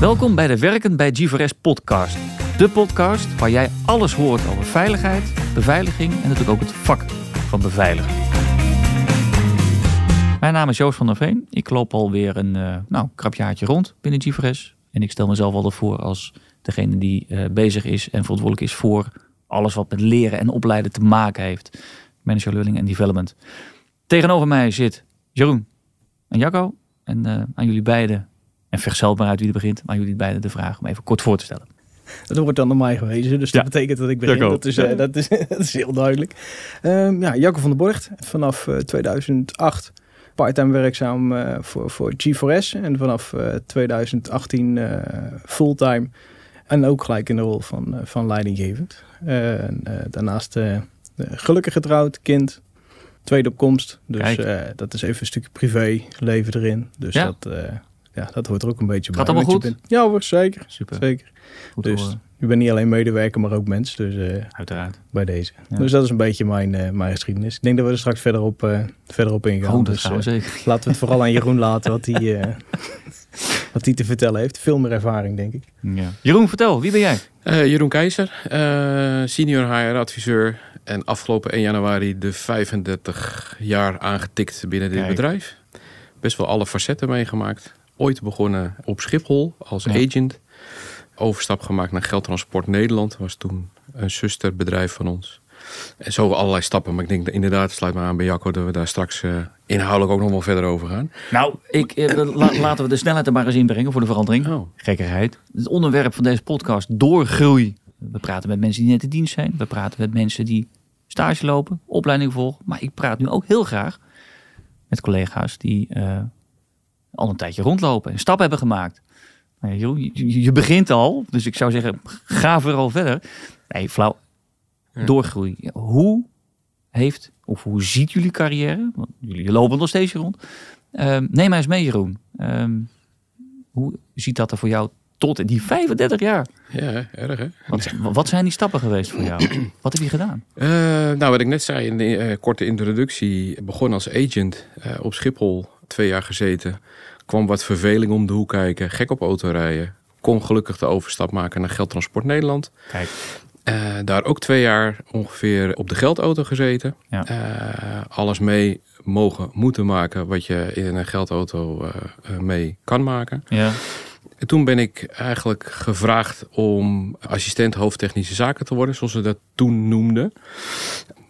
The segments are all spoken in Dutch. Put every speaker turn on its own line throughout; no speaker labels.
Welkom bij de Werken bij G4S podcast. De podcast waar jij alles hoort over veiligheid, beveiliging en natuurlijk ook het vak van beveiligen. Mijn naam is Joost van der Veen. Ik loop alweer een uh, nou, krapjaartje rond binnen G4S. En ik stel mezelf altijd voor als degene die uh, bezig is en verantwoordelijk is voor alles wat met leren en opleiden te maken heeft. Manager Learning en Development. Tegenover mij zit Jeroen en Jacco. En uh, aan jullie beiden, en maar uit wie er begint, maar jullie beiden de vraag om even kort voor te stellen.
Dat wordt dan naar mij gewezen, dus dat ja. betekent dat ik begin. Dat is, uh, dat, is, dat is heel duidelijk. Um, ja, Jacco van der Borgt, vanaf uh, 2008 parttime werkzaam uh, voor, voor G4S en vanaf 2018 fulltime. En ook gelijk in de rol van, van leidinggevend. daarnaast gelukkig getrouwd, kind, tweede opkomst. Dus dat is even een stukje privé leven erin. Dus ja. dat, ja, dat hoort er ook een beetje
Gaat
bij.
Gaat allemaal goed?
Bent. Ja hoor, zeker. Super. zeker. Goed dus je bent niet alleen medewerker, maar ook mens. Dus, uh,
Uiteraard.
Bij deze. Ja. Dus dat is een beetje mijn, mijn geschiedenis. Ik denk dat we er straks verder op, verder op ingaan.
Goed, dat
dus,
gaan we zeker.
Laten we het vooral aan Jeroen laten wat hij, wat hij te vertellen heeft. Veel meer ervaring, denk ik.
Ja. Jeroen, vertel. Wie ben jij?
Jeroen Keizer, senior HR-adviseur en afgelopen 1 januari de 35 jaar aangetikt binnen dit Kijk. bedrijf. Best wel alle facetten meegemaakt. Ooit begonnen op Schiphol als ja. agent. Overstap gemaakt naar Geldtransport Nederland. was toen een zusterbedrijf van ons. En zo allerlei stappen. Maar ik denk inderdaad, sluit me aan bij Jacco... dat we daar straks uh, inhoudelijk ook nog wel verder over gaan.
Nou, ik, eh, la, laten we de snelheid er maar eens inbrengen voor de verandering.
Oh.
Gekkigheid. Het onderwerp van deze podcast, doorgroei. We praten met mensen die net in dienst zijn. We praten met mensen die stage lopen, opleiding volgen. Maar ik praat nu ook heel graag met collega's die uh, al een tijdje rondlopen en stappen hebben gemaakt. Nou ja, je, je, begint al, dus ik zou zeggen, ga vooral verder. Nee, flauw. Doorgroei. Hoe heeft, of hoe ziet jullie carrière? Want jullie lopen nog steeds rond. Um, neem mij eens mee, Jeroen. Um, hoe ziet dat er voor jou tot in die 35 jaar.
Ja, erg hè.
Wat, wat zijn die stappen geweest voor jou? wat heb je gedaan?
Uh, nou, wat ik net zei in de uh, korte introductie. Begon als agent uh, op Schiphol, twee jaar gezeten. Kwam wat verveling om de hoek kijken. Gek op autorijden. Kon gelukkig de overstap maken naar Geldtransport Nederland.
Kijk.
daar ook twee jaar ongeveer op de geldauto gezeten.
Ja.
alles mee mogen moeten maken wat je in een geldauto mee kan maken.
Ja.
En toen ben ik eigenlijk gevraagd om assistent hoofdtechnische zaken te worden, zoals ze dat toen noemden.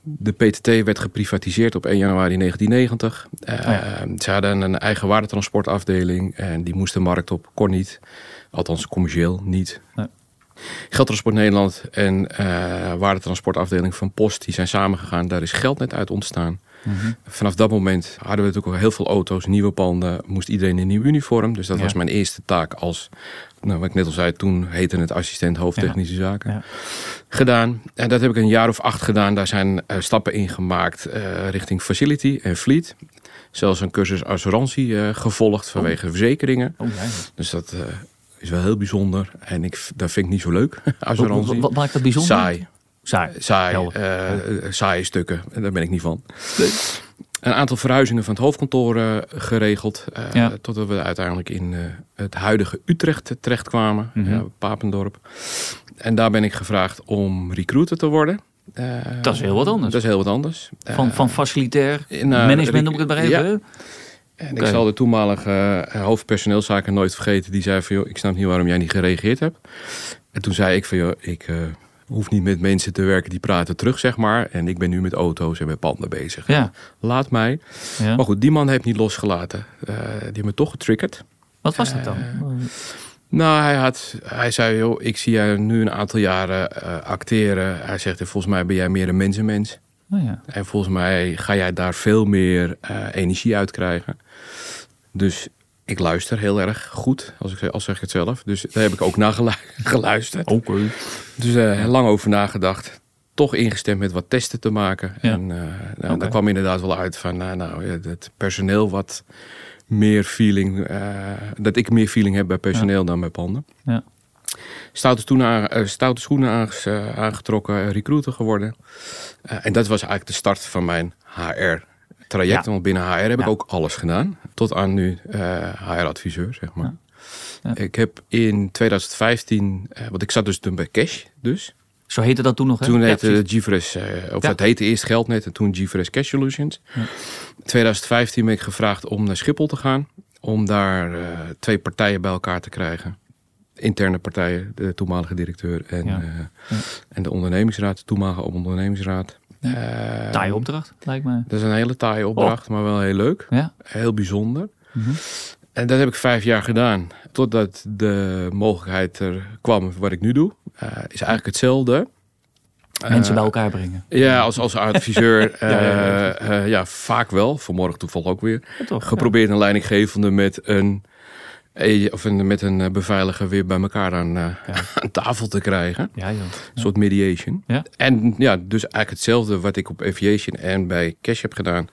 De PTT werd geprivatiseerd op 1 januari 1990. Oh ja. uh, ze hadden een eigen waardetransportafdeling en die moest de markt op. Kon niet, althans commercieel niet.
Nee.
Geldtransport Nederland en uh, waardetransportafdeling van Post die zijn samengegaan. Daar is Geldnet uit ontstaan.
Mm -hmm.
Vanaf dat moment hadden we natuurlijk al heel veel auto's, nieuwe panden, moest iedereen in een nieuw uniform. Dus dat
Ja.
was mijn eerste taak als, nou, wat ik net al zei, toen heette het assistent hoofdtechnische zaken.
Ja.
Gedaan. En dat heb ik een jaar of acht gedaan. Daar zijn uh, stappen in gemaakt uh, richting facility en fleet. Zelfs een cursus assurantie uh, gevolgd vanwege
Oh.
verzekeringen.
Oh.
Dus dat is wel heel bijzonder. En ik, dat vind ik niet zo leuk, assurantie.
Wat, wat maakt dat bijzonder?
Saai.
Saai.
Saai, saaie stukken. En daar ben ik niet van. Nee. Een aantal verhuizingen van het hoofdkantoor uh, geregeld. Uh,
Ja.
Totdat we uiteindelijk in uh, het huidige Utrecht terechtkwamen.
Mhm.
ja, Papendorp. En daar ben ik gevraagd om recruiter te worden.
Dat is heel wat anders.
Dat is heel wat anders.
Van, van facilitair
in,
management ik het maar even.
Ja. En ik zal de toenmalige hoofdpersoneelszaken nooit vergeten. Die zei van, joh, ik snap niet waarom jij niet gereageerd hebt. En toen zei ik van, joh, ik uh, hoef niet met mensen te werken die praten terug, zeg maar. En ik ben nu met auto's en met panden bezig.
Ja.
Laat mij.
Ja.
Maar goed, die man heeft niet losgelaten. Uh, die heeft me toch getriggerd.
Wat was dat dan?
Nou, hij, had, hij zei, joh, ik zie jij nu een aantal jaren uh, acteren. Hij zegt, volgens mij ben jij meer een mensenmens.
Oh ja.
En volgens mij ga jij daar veel meer energie uit krijgen. Dus ik luister heel erg goed, als ik, als zeg ik het zelf. Dus daar heb ik ook naar gelu geluisterd.
Oké. Okay.
Dus uh, lang over nagedacht. Toch ingestemd met wat testen te maken.
Ja.
En uh, nou, okay. daar kwam inderdaad wel uit van, nou, nou het personeel wat meer feeling, uh, dat ik meer feeling heb bij personeel
ja.
dan bij panden.
Ja.
Stoute, schoenen, aan, stoute schoenen aange, aangetrokken, recruiter geworden. En dat was eigenlijk de start van mijn HR traject. Want binnen HR heb ik ook alles gedaan. Tot aan nu HR-adviseur, zeg maar. Ik heb in 2015, want ik zat dus toen bij Cash, dus.
Zo heette dat toen nog, hè?
Toen heette ja, GeFresh, of het heette eerst Geldnet en toen GeFresh Cash Solutions. In 2015 ben ik gevraagd om naar Schiphol te gaan. Om daar twee partijen bij elkaar te krijgen interne partijen, de toenmalige directeur en, ja. uh, en de ondernemingsraad, de toenmalige ondernemingsraad.
Uh, taaie opdracht, lijkt me.
Dat is een hele taaie opdracht, maar wel heel leuk. Ja. Heel bijzonder. Mm -hmm. En dat heb ik vijf jaar gedaan. Totdat de mogelijkheid er kwam wat ik nu doe. Uh, is eigenlijk hetzelfde.
Mensen bij elkaar brengen.
Ja, als, als adviseur. ja, ja, ja, vaak wel. Vanmorgen toevallig ook weer. Toch, Geprobeerd een leidinggevende met een of met een beveiliger weer bij elkaar aan, uh, ja. aan tafel te krijgen. Ja. Een soort mediation. En ja, dus eigenlijk hetzelfde wat ik op Aviation en bij Cash heb gedaan,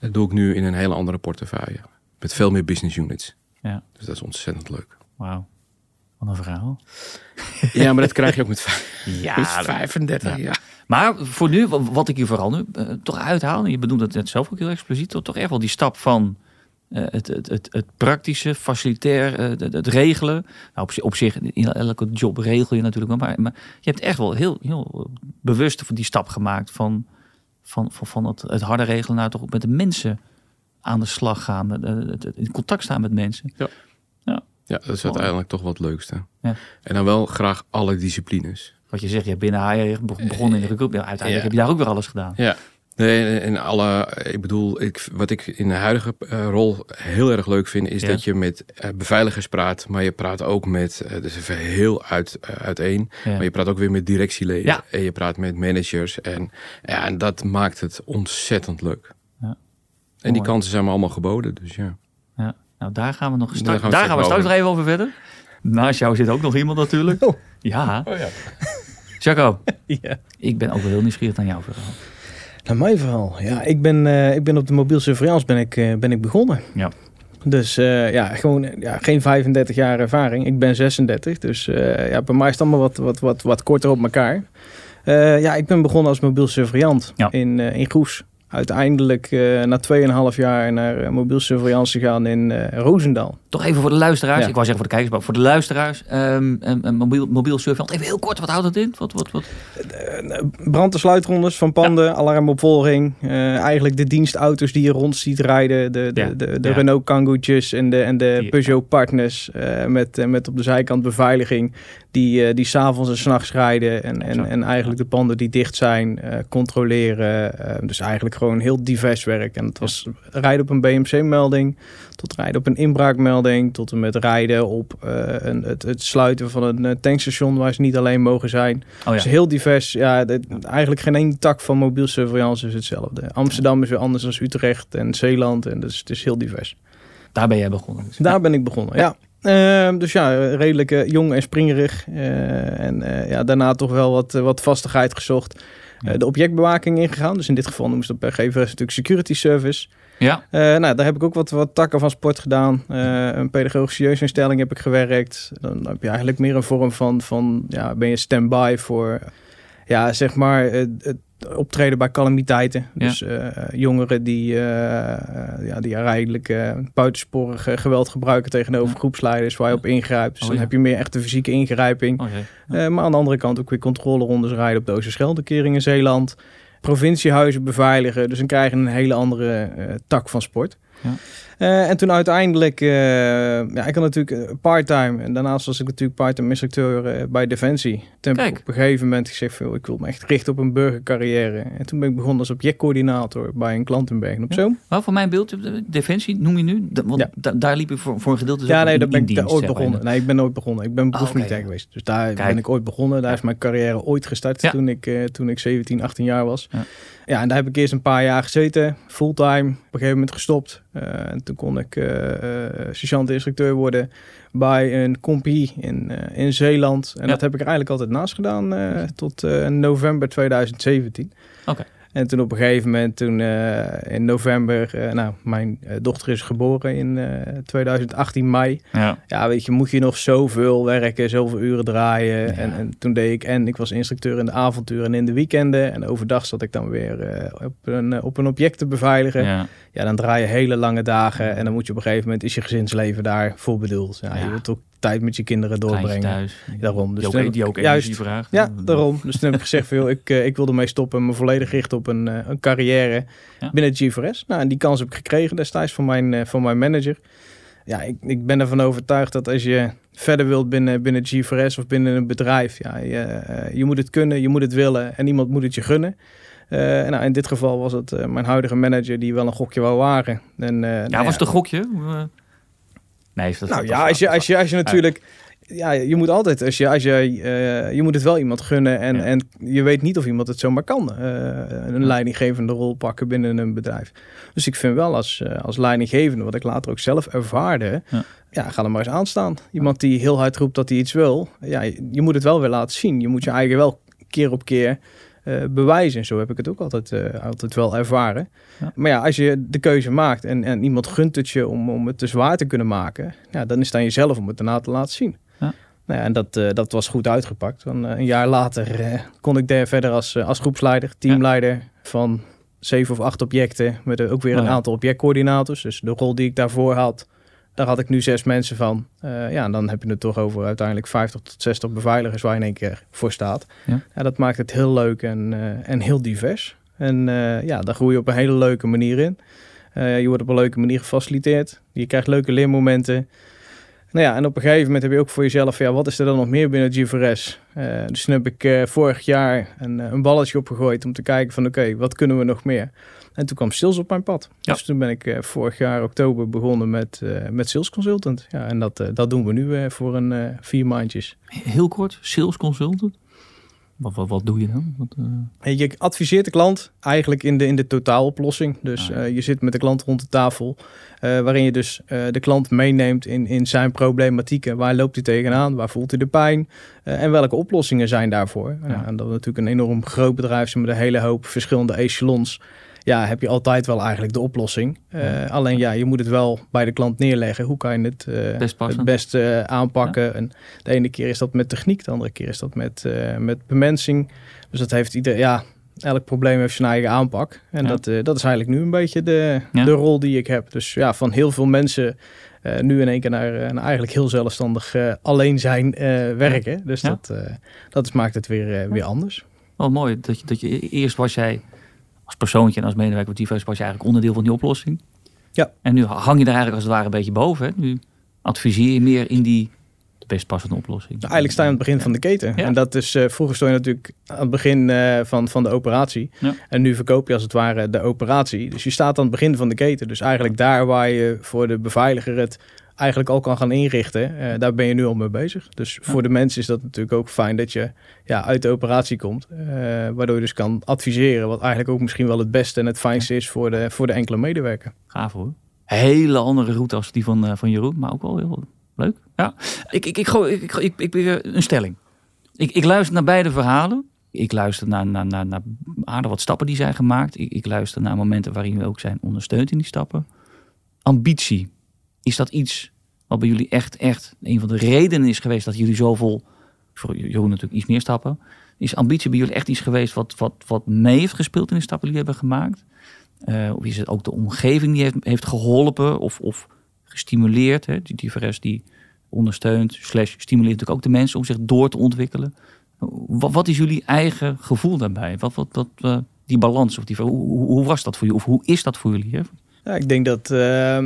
dat doe ik nu in een hele andere portefeuille. Met veel meer business units. Ja. Dus dat is ontzettend leuk.
Wauw. Wat een verhaal.
Ja, maar dat krijg je ook met, ja, met 35 ja.
Maar voor nu, wat ik hier vooral nu uh, toch uithaal, en je bedoelt het net zelf ook heel expliciet, toch, toch echt wel die stap van uh, het, het, het, het, praktische, facilitair, uh, het, het, regelen. Nou, op, op, zich, in elke job regel je natuurlijk wel. Maar, maar je hebt echt wel heel, heel bewust van die stap gemaakt van, van, van, van het, het harde regelen naar toch met de mensen aan de slag gaan. Het, in contact staan met mensen.
Ja, ja. ja dat is uiteindelijk toch wat leukste. Ja. En dan wel graag alle disciplines.
Wat je zegt, je hebt binnen HR begonnen in de recruitment. Uiteindelijk heb je daar ook weer alles gedaan.
Ja, Nee, in alle, ik bedoel, ik, wat ik in de huidige uh, rol heel erg leuk vind, is ja. dat je met uh, beveiligers praat, maar je praat ook met, uh, dus even heel uit, uiteen, ja. maar je praat ook weer met directieleden ja. en je praat met managers en, ja, en dat maakt het ontzettend leuk. Ja. En die kansen zijn me allemaal geboden, dus ja.
ja. Nou, daar gaan we nog straks, daar gaan we, daar gaan we straks nog even over verder. Naast jou zit ook nog iemand natuurlijk. Oh. Ja. Oh, ja. Jaco, ja. ik ben ook wel heel nieuwsgierig naar jouw verhaal.
Nou, mijn verhaal. Ja, ik ben, uh, ik ben op de mobiel surveillance ben ik, uh, ben ik begonnen. Ja. Dus uh, ja, gewoon ja, geen 35 jaar ervaring. Ik ben 36, dus ja, bij mij is het allemaal wat, wat, wat, wat korter op elkaar. ja, ik ben begonnen als mobiel surveillant ja. in, in Goes uiteindelijk na 2,5 jaar naar mobiel surveillance gegaan in Roosendaal.
Toch even voor de luisteraars. Ik wou zeggen voor de kijkers, maar voor de luisteraars. Um, um, mobiel, mobiel surveillance. Even heel kort, wat houdt het in? Wat, wat, wat?
brand- en sluitrondes van panden, ja. alarmopvolging. eigenlijk de dienstauto's die je rond ziet rijden. De, de, ja. de, de Renault Kangoo'tjes en de, en de Peugeot Partners. met, met op de zijkant beveiliging. Die, die s'avonds en s'nachts rijden. En, en, en eigenlijk de panden die dicht zijn, controleren. dus eigenlijk gewoon heel divers werk. En het was rijden op een BMC-melding, tot rijden op een inbraakmelding, tot en met rijden op uh, een, het, het, sluiten van een uh, tankstation waar ze niet alleen mogen zijn. Oh, ja. Dus heel divers. Ja, de, eigenlijk geen één tak van mobiel surveillance is hetzelfde. Amsterdam is weer anders dan Utrecht en Zeeland. En dus het is heel divers.
Daar ben jij begonnen? Dus.
Daar ben ik begonnen, ja. Uh, dus ja, redelijk uh, jong en springerig. Uh, en ja, daarna toch wel wat, wat vastigheid gezocht. De objectbewaking ingegaan. Dus in dit geval noemen ze dat GVS natuurlijk security service. Ja. nou, daar heb ik ook wat, wat takken van sport gedaan. een pedagogische jeugdinstelling heb ik gewerkt. Dan heb je eigenlijk meer een vorm van, van ja, ben je stand-by voor, ja, zeg maar, het optreden bij calamiteiten. Dus uh, jongeren die, uh, ja, die eigenlijk uh, buitensporig geweld gebruiken tegenover ja. groepsleiders waar je op ingrijpt. Dus oh, dan ja. heb je meer echt een fysieke ingrijping. Oh, maar aan de andere kant ook weer controlerondes rijden op Doze Scheldekering in Zeeland. Provinciehuizen beveiligen. Dus dan krijg je een hele andere tak van sport. Uh, en toen uiteindelijk, uh, ja, ik had natuurlijk part-time. En daarnaast was ik natuurlijk part-time instructeur bij Defensie. Toen heb ik op een gegeven moment gezegd, veel, ik wil me echt richten op een burgercarrière. En toen ben ik begonnen als objectcoördinator bij een klant in Bergen op Zoom.
Ja. Maar voor mijn beeld, Defensie noem je nu? want ja. da daar liep ik voor, voor een gedeelte
Ja, nee, daar ben ik daar ooit begonnen. Nee, ik ben nooit begonnen. Ik ben beroepsmilitair oh, okay. geweest. Dus daar Kijk. ben ik ooit begonnen. Daar is mijn carrière ooit gestart toen, ik, toen ik 17, 18 jaar was. Ja, en daar heb ik eerst een paar jaar gezeten, fulltime. Op een gegeven moment gestopt. Uh, en toen kon ik uh, uh, sergeant-instructeur worden bij een compie in, in Zeeland. En ja. dat heb ik er eigenlijk altijd naast gedaan tot november 2017. Oké. En toen op een gegeven moment, toen uh, in november, uh, nou, mijn uh, dochter is geboren in 2018 mei. Ja. ja, weet je, moet je nog zoveel werken, zoveel uren draaien. Ja. En, en, toen deed ik, en ik was instructeur in de avonturen en in de weekenden. En overdag zat ik dan weer op, een, op een object te beveiligen. Ja. ja, dan draai je hele lange dagen. En dan moet je op een gegeven moment, is je gezinsleven daarvoor bedoeld. Ja, je wilt ook tijd met je kinderen doorbrengen. Thuis. Daarom.
Dus die ook, die ook juist, vraagt.
Ja, daarom. Dus toen heb ik gezegd van, joh, ik, ik wil ermee stoppen, me volledig richten op een, een carrière binnen G4S. Nou, en die kans heb ik gekregen destijds van mijn, van mijn manager. Ja, ik, ik ben ervan overtuigd dat als je verder wilt binnen, binnen G4S of binnen een bedrijf, ja, je, je moet het kunnen, je moet het willen en iemand moet het je gunnen. Uh, nou, in dit geval was het uh, mijn huidige manager die wel een gokje wou wagen. En, uh,
ja, nou was het een gokje?
Nee, dat, nou ja, als je, als je, als je natuurlijk ja, je moet altijd, als je, als je, uh, je moet het wel iemand gunnen en, en je weet niet of iemand het zomaar kan. Uh, een leidinggevende rol pakken binnen een bedrijf. Dus ik vind wel als, uh, als leidinggevende, wat ik later ook zelf ervaarde, ja. ja, ga er maar eens aanstaan. Iemand die heel hard roept dat hij iets wil, ja, je moet het wel weer laten zien. Je moet je eigen wel keer op keer bewijzen. En zo heb ik het ook altijd, altijd wel ervaren. Ja. Maar ja, als je de keuze maakt en, en iemand gunt het je om, om het te zwaar te kunnen maken, ja, dan is het aan jezelf om het daarna te laten zien. Nou ja, en dat, uh, dat was goed uitgepakt. Want, een jaar later kon ik daar verder als, als groepsleider, teamleider ja. van zeven of acht objecten. Met ook weer een oh, ja. aantal objectcoördinators. Dus de rol die ik daarvoor had, daar had ik nu zes mensen van. ja, en dan heb je het toch over uiteindelijk 50 tot 60 beveiligers waar je in één keer voor staat. Ja. ja dat maakt het heel leuk en, en heel divers. En ja, daar groei je op een hele leuke manier in. je wordt op een leuke manier gefaciliteerd. Je krijgt leuke leermomenten. Nou ja, en op een gegeven moment heb je ook voor jezelf, ja, wat is er dan nog meer binnen GVRS? Uh, dus toen heb ik uh, vorig jaar een, een balletje opgegooid om te kijken van oké, wat kunnen we nog meer? En toen kwam sales op mijn pad. Ja. Dus toen ben ik uh, vorig jaar oktober begonnen met, met sales consultant. Ja, en dat, dat doen we nu voor een vier maandjes.
Heel kort, sales consultant? Wat, wat, wat, doe je dan? Wat,
uh... Je adviseert de klant eigenlijk in de, in de totaaloplossing. Dus ah, uh, je zit met de klant rond de tafel, uh, waarin je dus de klant meeneemt in, in zijn problematieken. Waar loopt hij tegenaan? Waar voelt hij de pijn? en welke oplossingen zijn daarvoor? Ja. en dat is natuurlijk een enorm groot bedrijf met een hele hoop verschillende echelons ja, heb je altijd wel eigenlijk de oplossing. Uh, alleen ja, je moet het wel bij de klant neerleggen. Hoe kan je het, uh, Best het beste uh, aanpakken? Ja. En de ene keer is dat met techniek, de andere keer is dat met, met bemensing. Dus dat heeft ieder, ja, elk probleem heeft zijn eigen aanpak. En ja. dat, dat is eigenlijk nu een beetje de, ja. de rol die ik heb. Dus ja, van heel veel mensen nu in één keer naar, naar eigenlijk heel zelfstandig alleen zijn werken. Dus dat, dat maakt het weer, weer anders.
Wel mooi dat je, dat je eerst was jij als persoontje en als medewerker van TIFO's was je eigenlijk onderdeel van die oplossing.
Ja.
En nu hang je er eigenlijk als het ware een beetje boven. Hè? Nu adviseer je meer in die de best passende oplossing.
Nou, eigenlijk sta je aan het begin van de keten. Ja. En dat is, uh, vroeger stond je natuurlijk aan het begin uh, van, van de operatie. Ja. En nu verkoop je als het ware de operatie. Dus je staat aan het begin van de keten. Dus eigenlijk daar waar je voor de beveiliger het eigenlijk al kan gaan inrichten. Uh, daar ben je nu al mee bezig. Dus voor de mensen is dat natuurlijk ook fijn dat je ja, uit de operatie komt. Uh, waardoor je dus kan adviseren. Wat eigenlijk ook misschien wel het beste en het fijnste is voor de, voor de enkele medewerker.
Gaaf hoor. Hele andere route als die van, uh, van Jeroen. Maar ook wel heel leuk. Ja. Ik, ik, ik, gooi, ik, ik, ik, ik, een stelling. Ik, ik luister naar beide verhalen. Ik luister naar, naar, naar, naar aardig wat stappen die zijn gemaakt. Ik, ik luister naar momenten waarin we ook zijn ondersteund in die stappen. Ambitie is dat iets wat bij jullie echt, echt een van de redenen is geweest dat jullie zoveel, voor Jeroen natuurlijk iets meer stappen, is ambitie bij jullie echt iets geweest wat, wat, wat mee heeft gespeeld in de stappen die jullie hebben gemaakt? Uh, of is het ook de omgeving die heeft, heeft geholpen of, of gestimuleerd? Hè? Die diverse die ondersteunt, slash stimuleert natuurlijk ook de mensen om zich door te ontwikkelen. Wat, wat is jullie eigen gevoel daarbij? Wat, wat, wat, uh, die balans, of die, hoe, hoe, was dat voor jullie? Of hoe is dat voor jullie? Hè?
Ja, ik denk dat uh,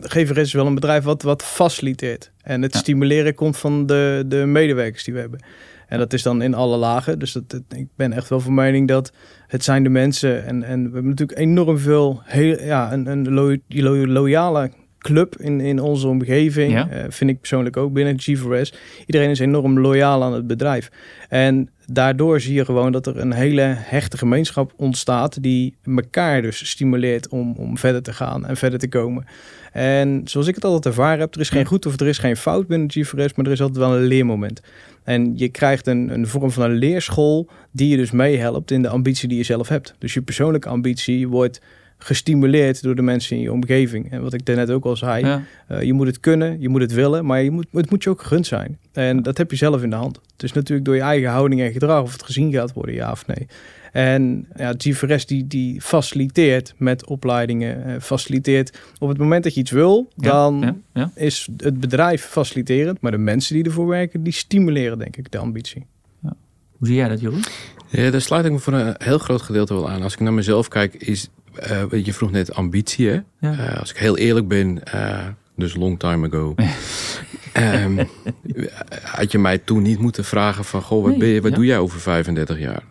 GVRS is wel een bedrijf wat, wat faciliteert. En het stimuleren komt van de, de medewerkers die we hebben. En dat is dan in alle lagen. Dus dat, ik ben echt wel van mening dat het zijn de mensen. En, en we hebben natuurlijk enorm veel heel, ja, een, een lo, lo, loyale club in, in onze omgeving. Ja. Uh, vind ik persoonlijk ook binnen GVRS. Iedereen is enorm loyaal aan het bedrijf. En daardoor zie je gewoon dat er een hele hechte gemeenschap ontstaat die elkaar dus stimuleert om, om verder te gaan en verder te komen. En zoals ik het altijd ervaren heb, er is geen goed of er is geen fout binnen GVRS, maar er is altijd wel een leermoment. En je krijgt een, een vorm van een leerschool die je dus meehelpt in de ambitie die je zelf hebt. Dus je persoonlijke ambitie wordt gestimuleerd door de mensen in je omgeving. En wat ik daarnet ook al zei, eh, je moet het kunnen, je moet het willen, maar je moet, het moet je ook gegund zijn. En dat heb je zelf in de hand. Dus natuurlijk door je eigen houding en gedrag of het gezien gaat worden, ja of nee. En ja, GVRS die, die faciliteert met opleidingen, eh, faciliteert op het moment dat je iets wil, dan is het bedrijf faciliterend, maar de mensen die ervoor werken, die stimuleren denk ik de ambitie.
Hoe zie jij dat, Jeroen?
Ja, daar sluit ik me voor een heel groot gedeelte wel aan. Als ik naar mezelf kijk, is, je vroeg net ambitie. Hè? Uh, als ik heel eerlijk ben, uh, dus long time ago. um, had je mij toen niet moeten vragen van, goh, wat, ben je, wat doe jij over 35 jaar?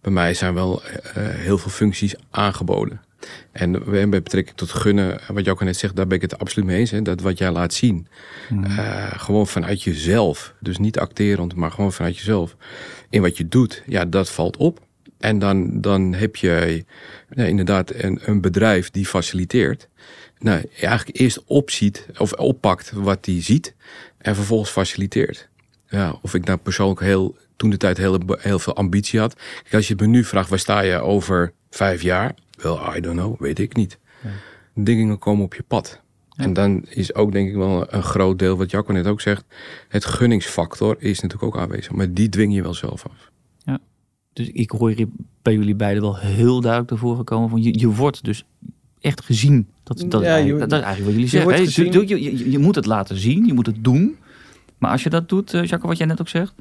Bij mij zijn wel heel veel functies aangeboden. En met betrekking tot gunnen, wat jij ook net zegt, daar ben ik het absoluut mee eens. Hè? Dat wat jij laat zien, mm. gewoon vanuit jezelf, dus niet acterend, maar gewoon vanuit jezelf, in wat je doet, ja, dat valt op. En dan, dan heb je inderdaad een, een bedrijf die faciliteert. Nou, eigenlijk eerst opziet of oppakt wat die ziet en vervolgens faciliteert. Ja, of ik nou persoonlijk heel, toen de tijd heel, heel veel ambitie had. Kijk, als je me nu vraagt, waar sta je over vijf jaar? Wel, I don't know, weet ik niet. Ja. Dingen komen op je pad. En dan is ook denk ik wel een groot deel, wat Jacco net ook zegt, het gunningsfactor is natuurlijk ook aanwezig. Maar die dwing je wel zelf af.
Dus ik hoor hier bij jullie beiden wel heel duidelijk ervoor gekomen van je, je wordt dus echt gezien. Dat, dat, ja, je, dat, is eigenlijk wat jullie zeggen. Je, je, je, je, moet het laten zien, je moet het doen. Maar als je dat doet, uh, Jacco, wat jij net ook zegt,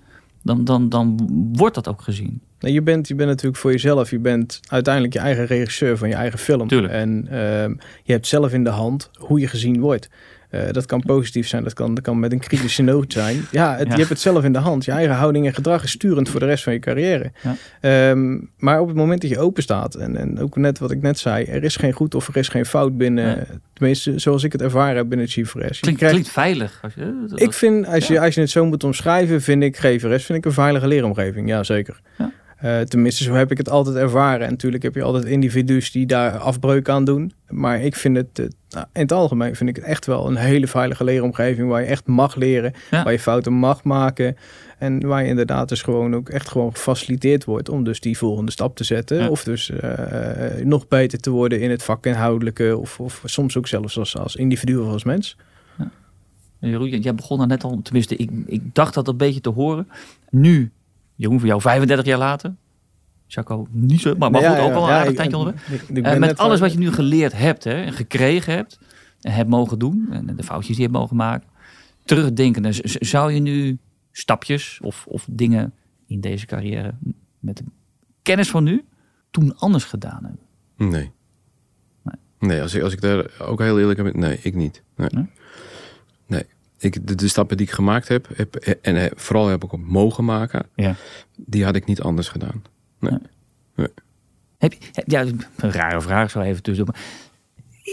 dan, dan, dan wordt dat ook gezien.
Nee, je, bent, je bent natuurlijk voor jezelf, je bent uiteindelijk je eigen regisseur van je eigen film.
Tuurlijk.
En uh, je hebt zelf in de hand hoe je gezien wordt. Uh, dat kan positief zijn, dat kan, dat kan met een kritische noot zijn. Ja, het, je hebt het zelf in de hand. Je eigen houding en gedrag is sturend voor de rest van je carrière. Ja. Um, maar op het moment dat je open staat, en, en ook net wat ik net zei, er is geen goed of er is geen fout binnen, tenminste zoals ik het ervaren heb binnen GVRS.
Klinkt, krijgt, klinkt veilig. Als
je, ik vind, als, je, als je het zo moet omschrijven, vind ik GVRS vind ik een veilige leeromgeving. Ja, zeker. Ja. Uh, tenminste, zo heb ik het altijd ervaren. En natuurlijk heb je altijd individu's die daar afbreuk aan doen. Maar ik vind het, uh, nou, in het algemeen vind ik het echt wel een hele veilige leeromgeving. Waar je echt mag leren, waar je fouten mag maken. En waar je inderdaad dus gewoon ook echt gewoon gefaciliteerd wordt om dus die volgende stap te zetten. Of dus uh, nog beter te worden in het vak inhoudelijke. Of, of soms ook zelfs als, als individu of als mens. Ja.
Jeroen, jij begon daar net al, tenminste, ik, ik dacht dat een beetje te horen. Nu Jeroen, voor jou 35 jaar later. Jaco, niet zo, maar, maar goed, ook al een aardig tijdje onderweg. Uh, met alles wat je nu geleerd hebt hè, en gekregen hebt en hebt mogen doen, en de foutjes die je hebt mogen maken, terugdenken, zou je nu stapjes of, of dingen in deze carrière met de kennis van nu toen anders gedaan hebben?
Nee. Nee, nee als, ik, als ik daar ook heel eerlijk ben, nee, ik niet. Nee. nee? Ik, de, stappen die ik gemaakt heb, heb en vooral heb ik op mogen maken, ja. die had ik niet anders gedaan. Nee. nee.
Heb je, ja, een rare vraag zo even tussen.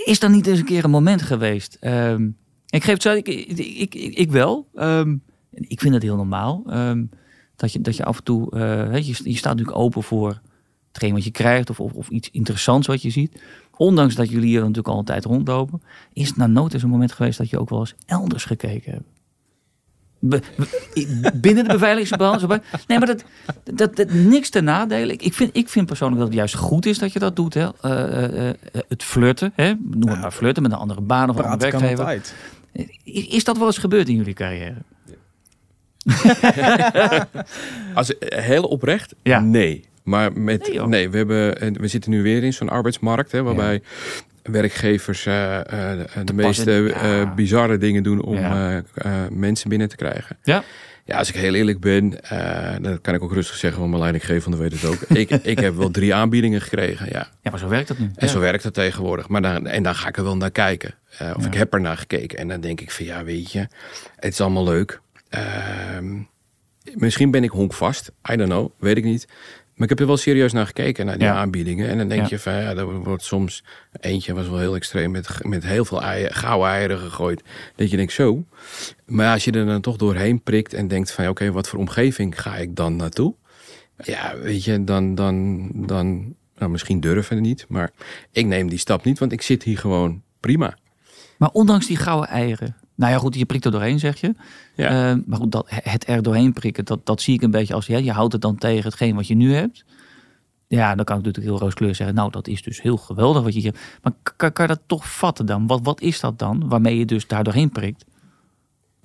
Is er niet eens een keer een moment geweest? Um, ik geef het zo, ik, ik, ik, ik wel. Um, ik vind het heel normaal. Um, dat, je, dat je af en toe, uh, je, je staat natuurlijk open voor hetgeen wat je krijgt of, of, of, iets interessants wat je ziet. Ondanks dat jullie hier natuurlijk al een tijd rondlopen, is het nou nooit eens een moment geweest dat je ook wel eens elders gekeken hebt. binnen de beveiligingsband. Nee, maar dat, dat, dat, niks te nadelen. Ik vind, ik vind persoonlijk dat het juist goed is dat je dat doet. Hè. Uh, uh, het flirten, hè. noem het maar flirten met een andere baan of een andere werkgever. Is, is dat wel eens gebeurd in jullie carrière?
Als heel oprecht, ja. nee. Maar met, nee, we, hebben, we zitten nu weer in zo'n arbeidsmarkt, hè, waarbij werkgevers uh, uh, de meeste bizarre dingen doen om mensen binnen te krijgen.
Ja.
Ja, als ik heel eerlijk ben, dan kan ik ook rustig zeggen, want mijn leidinggevende weet het ook. ik, ik heb wel drie aanbiedingen gekregen, ja.
Ja, maar zo werkt dat nu.
En zo werkt het tegenwoordig. Maar dan, en dan ga ik er wel naar kijken. of ik heb er naar gekeken. En dan denk ik van, ja, weet je, het is allemaal leuk. Ehm, misschien ben ik honkvast. I don't know, weet ik niet. Maar ik heb er wel serieus naar gekeken, naar die aanbiedingen. En dan denk je van, ja, er wordt soms... Eentje was wel heel extreem, met, met heel veel eieren, gouden eieren gegooid. Dat je denkt, zo. Maar als je er dan toch doorheen prikt en denkt van... oké, wat voor omgeving ga ik dan naartoe? Ja, weet je, dan... dan, dan nou, misschien durven we niet, maar ik neem die stap niet, want ik zit hier gewoon prima.
Maar ondanks die gouden eieren, Nou ja, goed, je prikt er doorheen, zeg je. Ja. maar goed, dat, het er doorheen prikken, dat, dat zie ik een beetje als... Ja, je houdt het dan tegen hetgeen wat je nu hebt. Ja, dan kan ik natuurlijk heel rooskleurig zeggen... nou, dat is dus heel geweldig wat je hier... Maar kan, kan je dat toch vatten dan? Wat, wat is dat dan, waarmee je dus daar doorheen prikt?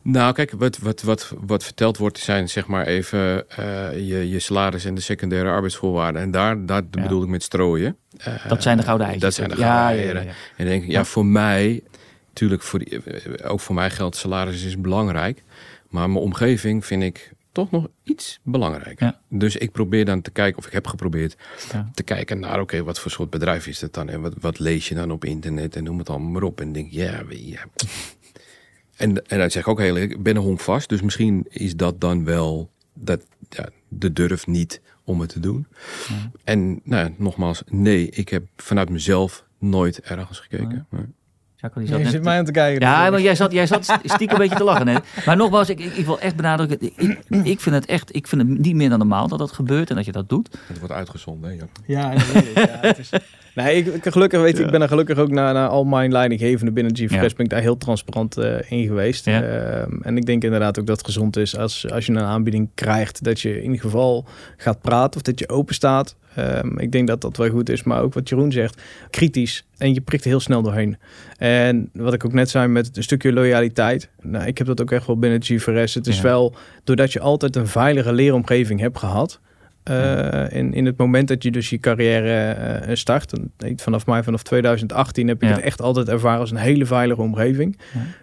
Nou, kijk, wat, wat, wat, wat verteld wordt, zijn zeg maar even uh, je, je salaris en de secundaire arbeidsvoorwaarden. En daar, daar bedoel ik met strooien.
Uh, dat zijn de gouden eitjes.
Dat zijn de gouden ja, ja, En denk ik, ja, voor mij, natuurlijk, voor die, ook voor mij geldt salaris is belangrijk. Maar mijn omgeving vind ik toch nog iets belangrijker. Dus ik probeer dan te kijken, of ik heb geprobeerd te kijken naar, oké, wat voor soort bedrijf is dat dan? En wat, wat lees je dan op internet en noem het allemaal maar op. En denk, ja, ja en, en dat zeg ik ook heel ik ben een honk vast. Dus misschien is dat dan wel dat, ja, de durf niet om het te doen. En nou, nogmaals, nee, ik heb vanuit mezelf nooit ergens gekeken.
Jacco, die zat je zit mij aan te kijken.
Ja, maar jij zat, jij zat stiekem een beetje te lachen net. Maar nogmaals, ik, ik, ik wil echt benadrukken. Ik, ik, vind het echt, ik vind het niet meer dan normaal dat dat gebeurt en dat je dat doet.
Het wordt uitgezonden, hè?
Ja, ja, ja het is, Nee, ik, gelukkig weet ik ben er gelukkig ook naar, naar al mijn leidinggevenden binnen GFresh ben ik daar heel transparant uh, in geweest. Ehm, en ik denk inderdaad ook dat het gezond is als, als je een aanbieding krijgt, dat je in ieder geval gaat praten of dat je open staat. Ehm, ik denk dat dat wel goed is, maar ook wat Jeroen zegt, kritisch. En je prikt heel snel doorheen. En wat ik ook net zei met een stukje loyaliteit. Nou, ik heb dat ook echt wel binnen GFRS. Het is wel, doordat je altijd een veilige leeromgeving hebt gehad uh, in, in het moment dat je dus je carrière uh, start. En vanaf mij, vanaf 2018 heb ik het echt altijd ervaren als een hele veilige omgeving.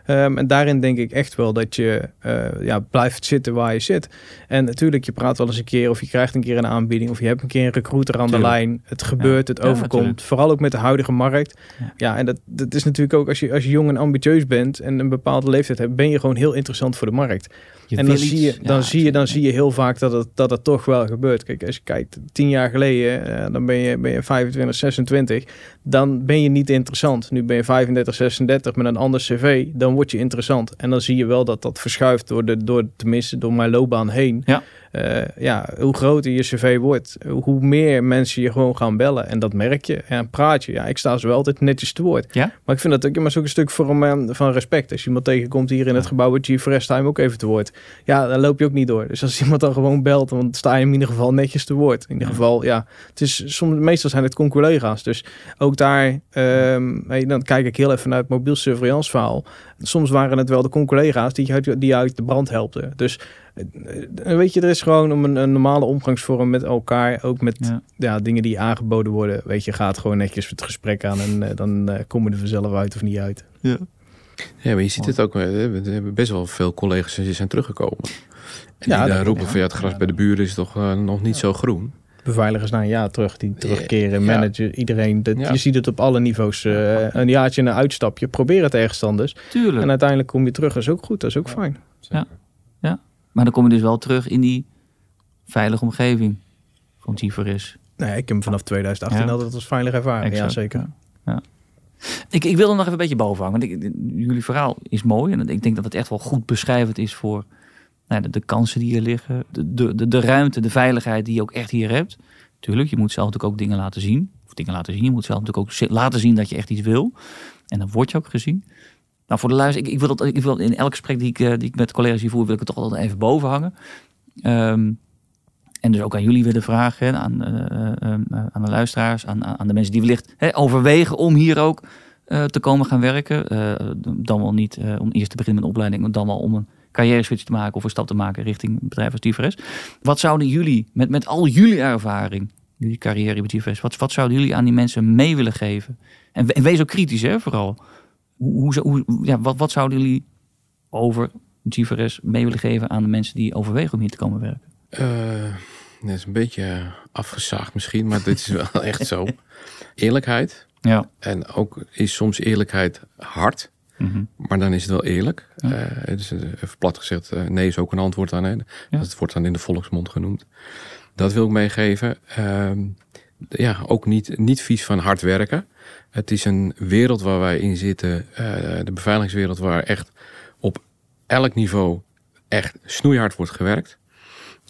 Um, en daarin denk ik echt wel dat je uh, ja, blijft zitten waar je zit. En natuurlijk, je praat wel eens een keer of je krijgt een keer een aanbieding of je hebt een keer een recruiter aan de lijn. Het gebeurt, het overkomt. Vooral ook met de huidige markt. Ja, en dat, dat is natuurlijk ook als je, als je jong en ambitieus bent en een bepaalde leeftijd hebt, ben je gewoon heel interessant voor de markt en dan, zie je, dan, zie je, dan zie je heel vaak dat het, dat het toch wel gebeurt. Kijk, als je kijkt, tien jaar geleden, uh, dan ben je, ben je 25, 26. Dan ben je niet interessant. Nu ben je 35, 36 met een ander cv. Dan word je interessant. En dan zie je wel dat dat verschuift door, de, door tenminste door mijn loopbaan heen. Ja. Uh, ja, hoe groter je cv wordt, hoe meer mensen je gewoon gaan bellen. En dat merk je. En praat je. Ja, ik sta zo wel altijd netjes te woord. Ja? Maar ik vind dat ook maar ook een stuk vorm van respect. Als je iemand tegenkomt hier in het gebouw bij G-Fresh, sta ook even te woord. Ja, dan loop je ook niet door. Dus als iemand dan gewoon belt, dan sta je in ieder geval netjes te woord. In ieder geval, ja. Het is, soms, meestal zijn het conculega's. Dus ook daar, um, dan kijk ik heel even naar het mobiel surveillance verhaal. Soms waren het wel de conculega's die uit, die uit de brand helpten. Dus weet je, er is gewoon om een, een, normale omgangsvorm met elkaar. Ook met ja. dingen die aangeboden worden. Weet je, gaat gewoon netjes het gesprek aan en uh, dan uh, komen er vanzelf uit of niet uit.
Ja. Ja, maar je ziet het ook. We hebben best wel veel collega's die zijn teruggekomen. En ja, die dan roepen van ja, het gras bij de buren is toch uh, nog niet zo groen.
Beveiligers na een jaar terug, die terugkeren, manager, iedereen. Dat, Je ziet het op alle niveaus. Uh, een jaartje een uitstapje, probeer het tegenstanders. Tuurlijk. En uiteindelijk kom je terug, dat is ook goed, dat is ook fijn.
Ja. ja, maar dan kom je dus wel terug in die veilige omgeving van Tiveris.
Nee, ik heb vanaf 2018 altijd als veilig ervaren, ja zeker. Ja.
Ik, ik wil er nog even een beetje boven hangen. Want ik, jullie verhaal is mooi. En ik denk dat het echt wel goed beschrijvend is voor nou, de, de, kansen die hier liggen. De, de, de, ruimte, de veiligheid die je ook echt hier hebt. Tuurlijk, je moet zelf natuurlijk ook dingen laten zien. Of dingen laten zien. Je moet zelf natuurlijk ook laten zien dat je echt iets wil. En dan word je ook gezien. Nou, voor de luister, ik, ik, wil dat, ik wil in elk gesprek die ik, eh, die ik met collega's hier voer, wil ik het toch altijd even boven hangen. Ehm, en dus ook aan jullie willen vragen, aan, uh, uh, aan de luisteraars, aan, aan de mensen die wellicht hè, overwegen om hier ook te komen gaan werken. dan wel niet om eerst te beginnen met een opleiding, maar dan wel om een carrière switch te maken of een stap te maken richting bedrijf als. Wat zouden jullie, met, met al jullie ervaring, jullie carrière bij TVS, wat, wat zouden jullie aan die mensen mee willen geven? En, en wees ook kritisch, hè, vooral. Hoe, hoe, ja, wat, wat zouden jullie over GVRS mee willen geven aan de mensen die overwegen om hier te komen werken?
Uh, dat is een beetje afgezaagd misschien, maar dit is wel echt zo. Eerlijkheid. Ja. En ook is soms eerlijkheid hard. Mhm. Maar dan is het wel eerlijk. Ja. Uh, dus even plat gezegd, uh, nee is ook een antwoord aan. Hè. Dat wordt dan in de volksmond genoemd. Dat wil ik meegeven. Uh, ja, ook niet, niet vies van hard werken. Het is een wereld waar wij in zitten, de beveiligingswereld, waar echt op elk niveau echt snoeihard wordt gewerkt.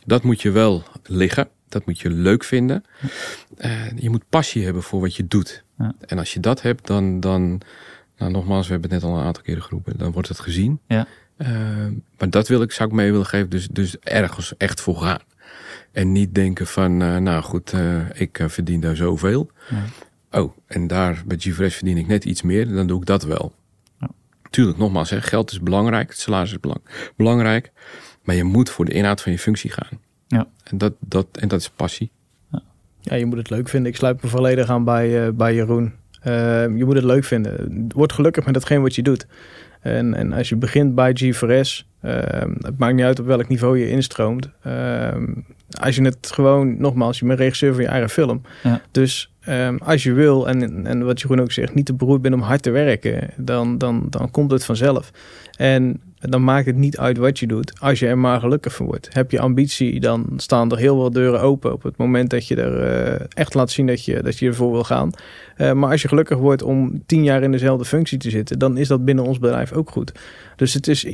Dat moet je wel liggen. Dat moet je leuk vinden. Uh, je moet passie hebben voor wat je doet. Ja. En als je dat hebt, dan, dan, Nou, nogmaals, we hebben het net al een aantal keren geroepen. Dan wordt het gezien.
Ja.
maar dat wil ik, zou ik mee willen geven. Dus, dus ergens echt voor gaan. En niet denken van, nou goed, ik verdien daar zoveel. Oh, en daar bij GFresh verdien ik net iets meer. Dan doe ik dat wel. Tuurlijk, nogmaals, hè, geld is belangrijk, het salaris is belang, belangrijk. Maar je moet voor de inhoud van je functie gaan.
Ja.
En, dat, dat, en dat is passie.
Ja. ja je moet het leuk vinden. Ik sluit me volledig aan bij, uh, bij Jeroen. Uh, je moet het leuk vinden. Word gelukkig met datgene wat je doet. En, en als je begint bij G4S, uh, het maakt niet uit op welk niveau je instroomt. Ehm, als je het gewoon, nogmaals, je bent regisseur van je eigen film.
Ja.
Dus um, als je wil, en, en wat Jeroen ook zegt, niet te beroerd bent om hard te werken, dan, dan, dan komt het vanzelf. En dan maakt het niet uit wat je doet, als je er maar gelukkig van wordt. Heb je ambitie, dan staan er heel veel deuren open op het moment dat je er uh, echt laat zien dat je, dat je ervoor wil gaan. Uh, maar als je gelukkig wordt om tien jaar in dezelfde functie te zitten, dan is dat binnen ons bedrijf ook goed. Dus het is,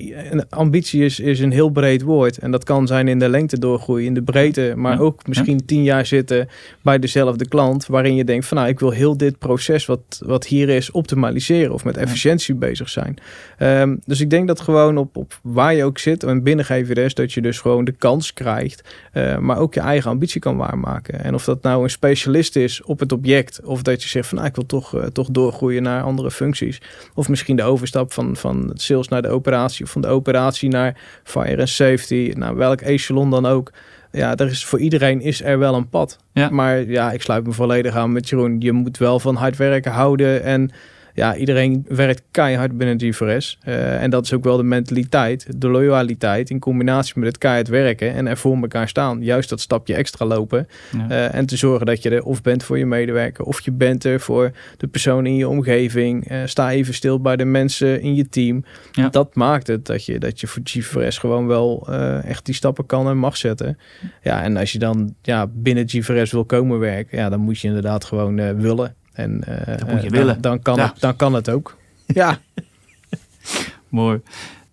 ambitie is, is een heel breed woord. En dat kan zijn in de lengte doorgroeien, in de breedte, maar ook misschien tien jaar zitten bij dezelfde klant, waarin je denkt van nou, ik wil heel dit proces wat, wat hier is optimaliseren of met efficiëntie bezig zijn. Um, dus ik denk dat gewoon op, op waar je ook zit en binnen GVDS, dat je dus gewoon de kans krijgt, uh, maar ook je eigen ambitie kan waarmaken. En of dat nou een specialist is op het object, of dat je zegt van nou, ik wil toch, uh, toch doorgroeien naar andere functies. Of misschien de overstap van, van sales naar de operatie of van de operatie naar fire and safety, naar welk echelon dan ook. Ja, er is, voor iedereen is er wel een pad.
Ja.
Maar ja, ik sluit me volledig aan met Jeroen. Je moet wel van hard werken houden en ja, iedereen werkt keihard binnen GFRS. Uh, eh, en dat is ook wel de mentaliteit, de loyaliteit in combinatie met het keihard werken en er voor elkaar staan. Juist dat stapje extra lopen. Ja. Uh, en te zorgen dat je er of bent voor je medewerker of je bent er voor de persoon in je omgeving. Uh, sta even stil bij de mensen in je team.
Ja.
Dat maakt het dat je, dat je voor GFRS gewoon wel echt die stappen kan en mag zetten. Ja, en als je dan ja, binnen GFRS wil komen werken, ja, dan moet je inderdaad gewoon willen. En uh,
dat moet je willen.
Dan, kan het, dan kan het ook. Ja.
Mooi.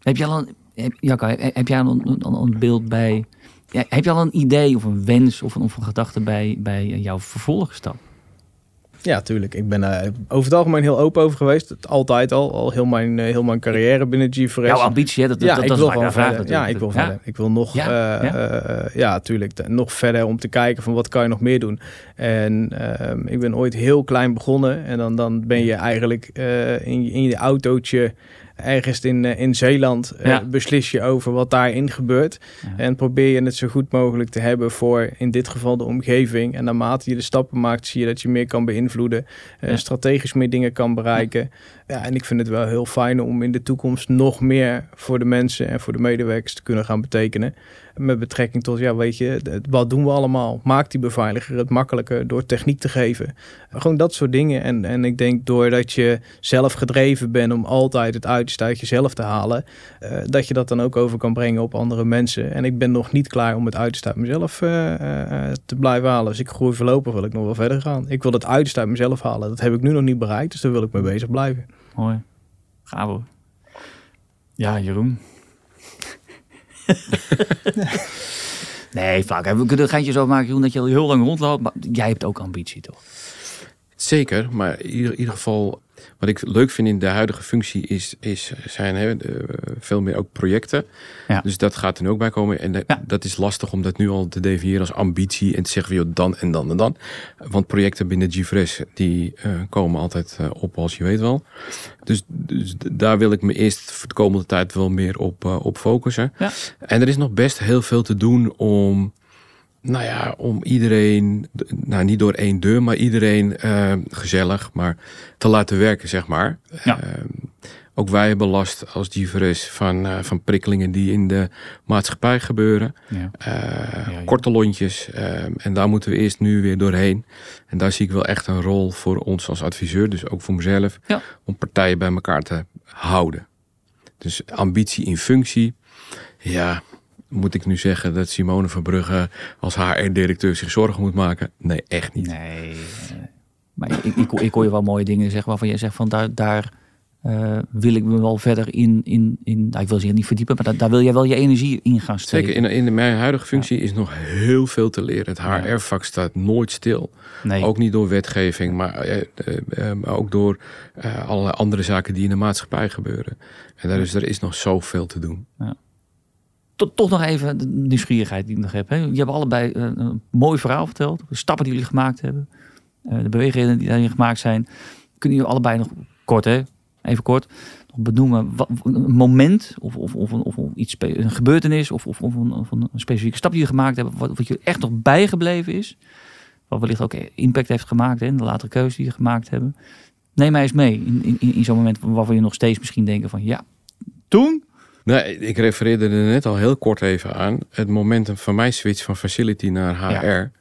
Heb je al een, heb, Jacco, heb, jij al een, een, beeld bij... Ja, heb je al een idee of een wens of een, of een gedachte bij, bij jouw vervolgstap?
Ja, tuurlijk. Ik ben uh, over het algemeen heel open over geweest. Altijd al. Al heel mijn, uh, heel mijn carrière binnen G4S.
Jouw ambitie, hè? Dat,
ja,
dat,
ik
dat
wil gewoon
vraag,
verder. Ja, ik wil ja? verder. Ik wil nog,
ja,
uh, ja? ja tuurlijk, nog verder om te kijken van wat kan je nog meer doen. En ehm, ik ben ooit heel klein begonnen. En dan, dan ben je eigenlijk in, in je autootje ergens in, uh, in Zeeland ja. beslis je over wat daarin gebeurt. Ja. En probeer je het zo goed mogelijk te hebben voor in dit geval de omgeving. En naarmate je de stappen maakt, zie je dat je meer kan beïnvloeden. Uh, ja. Strategisch meer dingen kan bereiken. Ja. en ik vind het wel heel fijn om in de toekomst nog meer voor de mensen en voor de medewerkers te kunnen gaan betekenen. Met betrekking tot, ja, weet je, wat doen we allemaal? Maakt die beveiliger het makkelijker door techniek te geven? Gewoon dat soort dingen. En, en ik denk doordat je zelf gedreven bent om altijd het uiterste uit jezelf te halen, uh, dat je dat dan ook over kan brengen op andere mensen. En ik ben nog niet klaar om het uiterste uit mezelf uh, uh, te blijven halen. Dus ik groei voorlopig wil ik nog wel verder gaan. Ik wil het uiterste uit mezelf halen. Dat heb ik nu nog niet bereikt, dus daar wil ik mee bezig blijven.
Mooi. Gaan we. Ja, Jeroen. Nee, vaak. We kunnen een geintje zo maken, Jeroen, dat je al heel lang rondloopt. Maar jij hebt ook ambitie, toch?
Zeker, maar in ieder, ieder geval wat ik leuk vind in de huidige functie is, is zijn hè, veel meer ook projecten.
Ja.
Dus dat gaat er ook bij komen. En ja. dat is lastig om dat nu al te definiëren als ambitie en te zeggen joh, dan en dan en dan. Want projecten binnen GFresh die uh, komen altijd uh, op als je weet wel. Dus, dus daar wil ik me eerst voor de komende tijd wel meer op, uh, op focussen.
Ja.
En er is nog best heel veel te doen om nou ja, om iedereen, nou niet door één deur, maar iedereen uh, gezellig, maar te laten werken, zeg maar.
Ja.
Uh, ook wij hebben last als diveris van, uh, van prikkelingen die in de maatschappij gebeuren.
Ja.
Ja, ja. Korte lontjes. en daar moeten we eerst nu weer doorheen. En daar zie ik wel echt een rol voor ons als adviseur, dus ook voor mezelf, om partijen bij elkaar te houden. Dus ambitie in functie. Ja, moet ik nu zeggen dat Simone Verbrugge als HR-directeur zich zorgen moet maken? Nee, echt niet.
Nee. Maar ik, ik, ik hoor je wel mooie dingen zeggen waarvan je zegt van daar, daar Uh, wil ik me wel verder in, in, in nou, ik wil ze niet verdiepen, maar daar, wil jij wel je energie in gaan steken.
Zeker, in, in mijn huidige functie is nog heel veel te leren. Het HR-vak staat nooit stil. Nee. Ook niet door wetgeving, maar uh, uh, ook door allerlei andere zaken die in de maatschappij gebeuren. En daar is, er is nog zoveel te doen. Ja.
Toch nog even de nieuwsgierigheid die ik nog heb. Hè? Je hebt allebei een mooi verhaal verteld. De stappen die jullie gemaakt hebben. de bewegingen die daarin gemaakt zijn. Kunnen jullie allebei nog kort, hè? even kort, benoemen wat, een moment of, of, of, of, iets, een gebeurtenis of, of, of, een, een specifieke stap die je gemaakt hebt, wat, wat je echt nog bijgebleven is, wat wellicht ook impact heeft gemaakt in de latere keuze die je gemaakt hebben. Neem mij eens mee in, in, in zo'n moment waarvan je nog steeds misschien denken van ja, toen
Nee, ik refereerde er net al heel kort even aan. Het momentum van mijn switch van facility naar HR. Ja.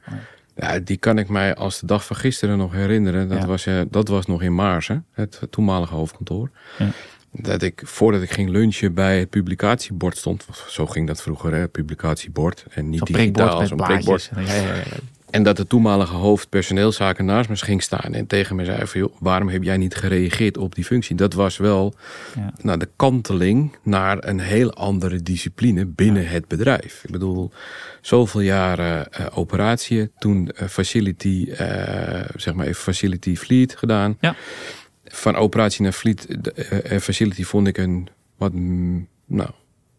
Ja, die kan ik mij als de dag van gisteren nog herinneren. Dat, was, uh, dat was nog in Maarsen, het toenmalige hoofdkantoor. Ja. Dat ik, voordat ik ging lunchen bij het publicatiebord stond. Zo ging dat vroeger, hè, publicatiebord. En niet digitaal, zo'n prikbord. En dat de toenmalige hoofd personeelszaken naast me ging staan en tegen me zei van, joh, waarom heb jij niet gereageerd op die functie? Dat was wel ja. nou, de kanteling naar een heel andere discipline binnen het bedrijf. Ik bedoel, zoveel jaren uh, operatie, toen uh, facility, uh, zeg maar even facility fleet gedaan. Ja. Van operatie naar fleet facility vond ik een wat nou,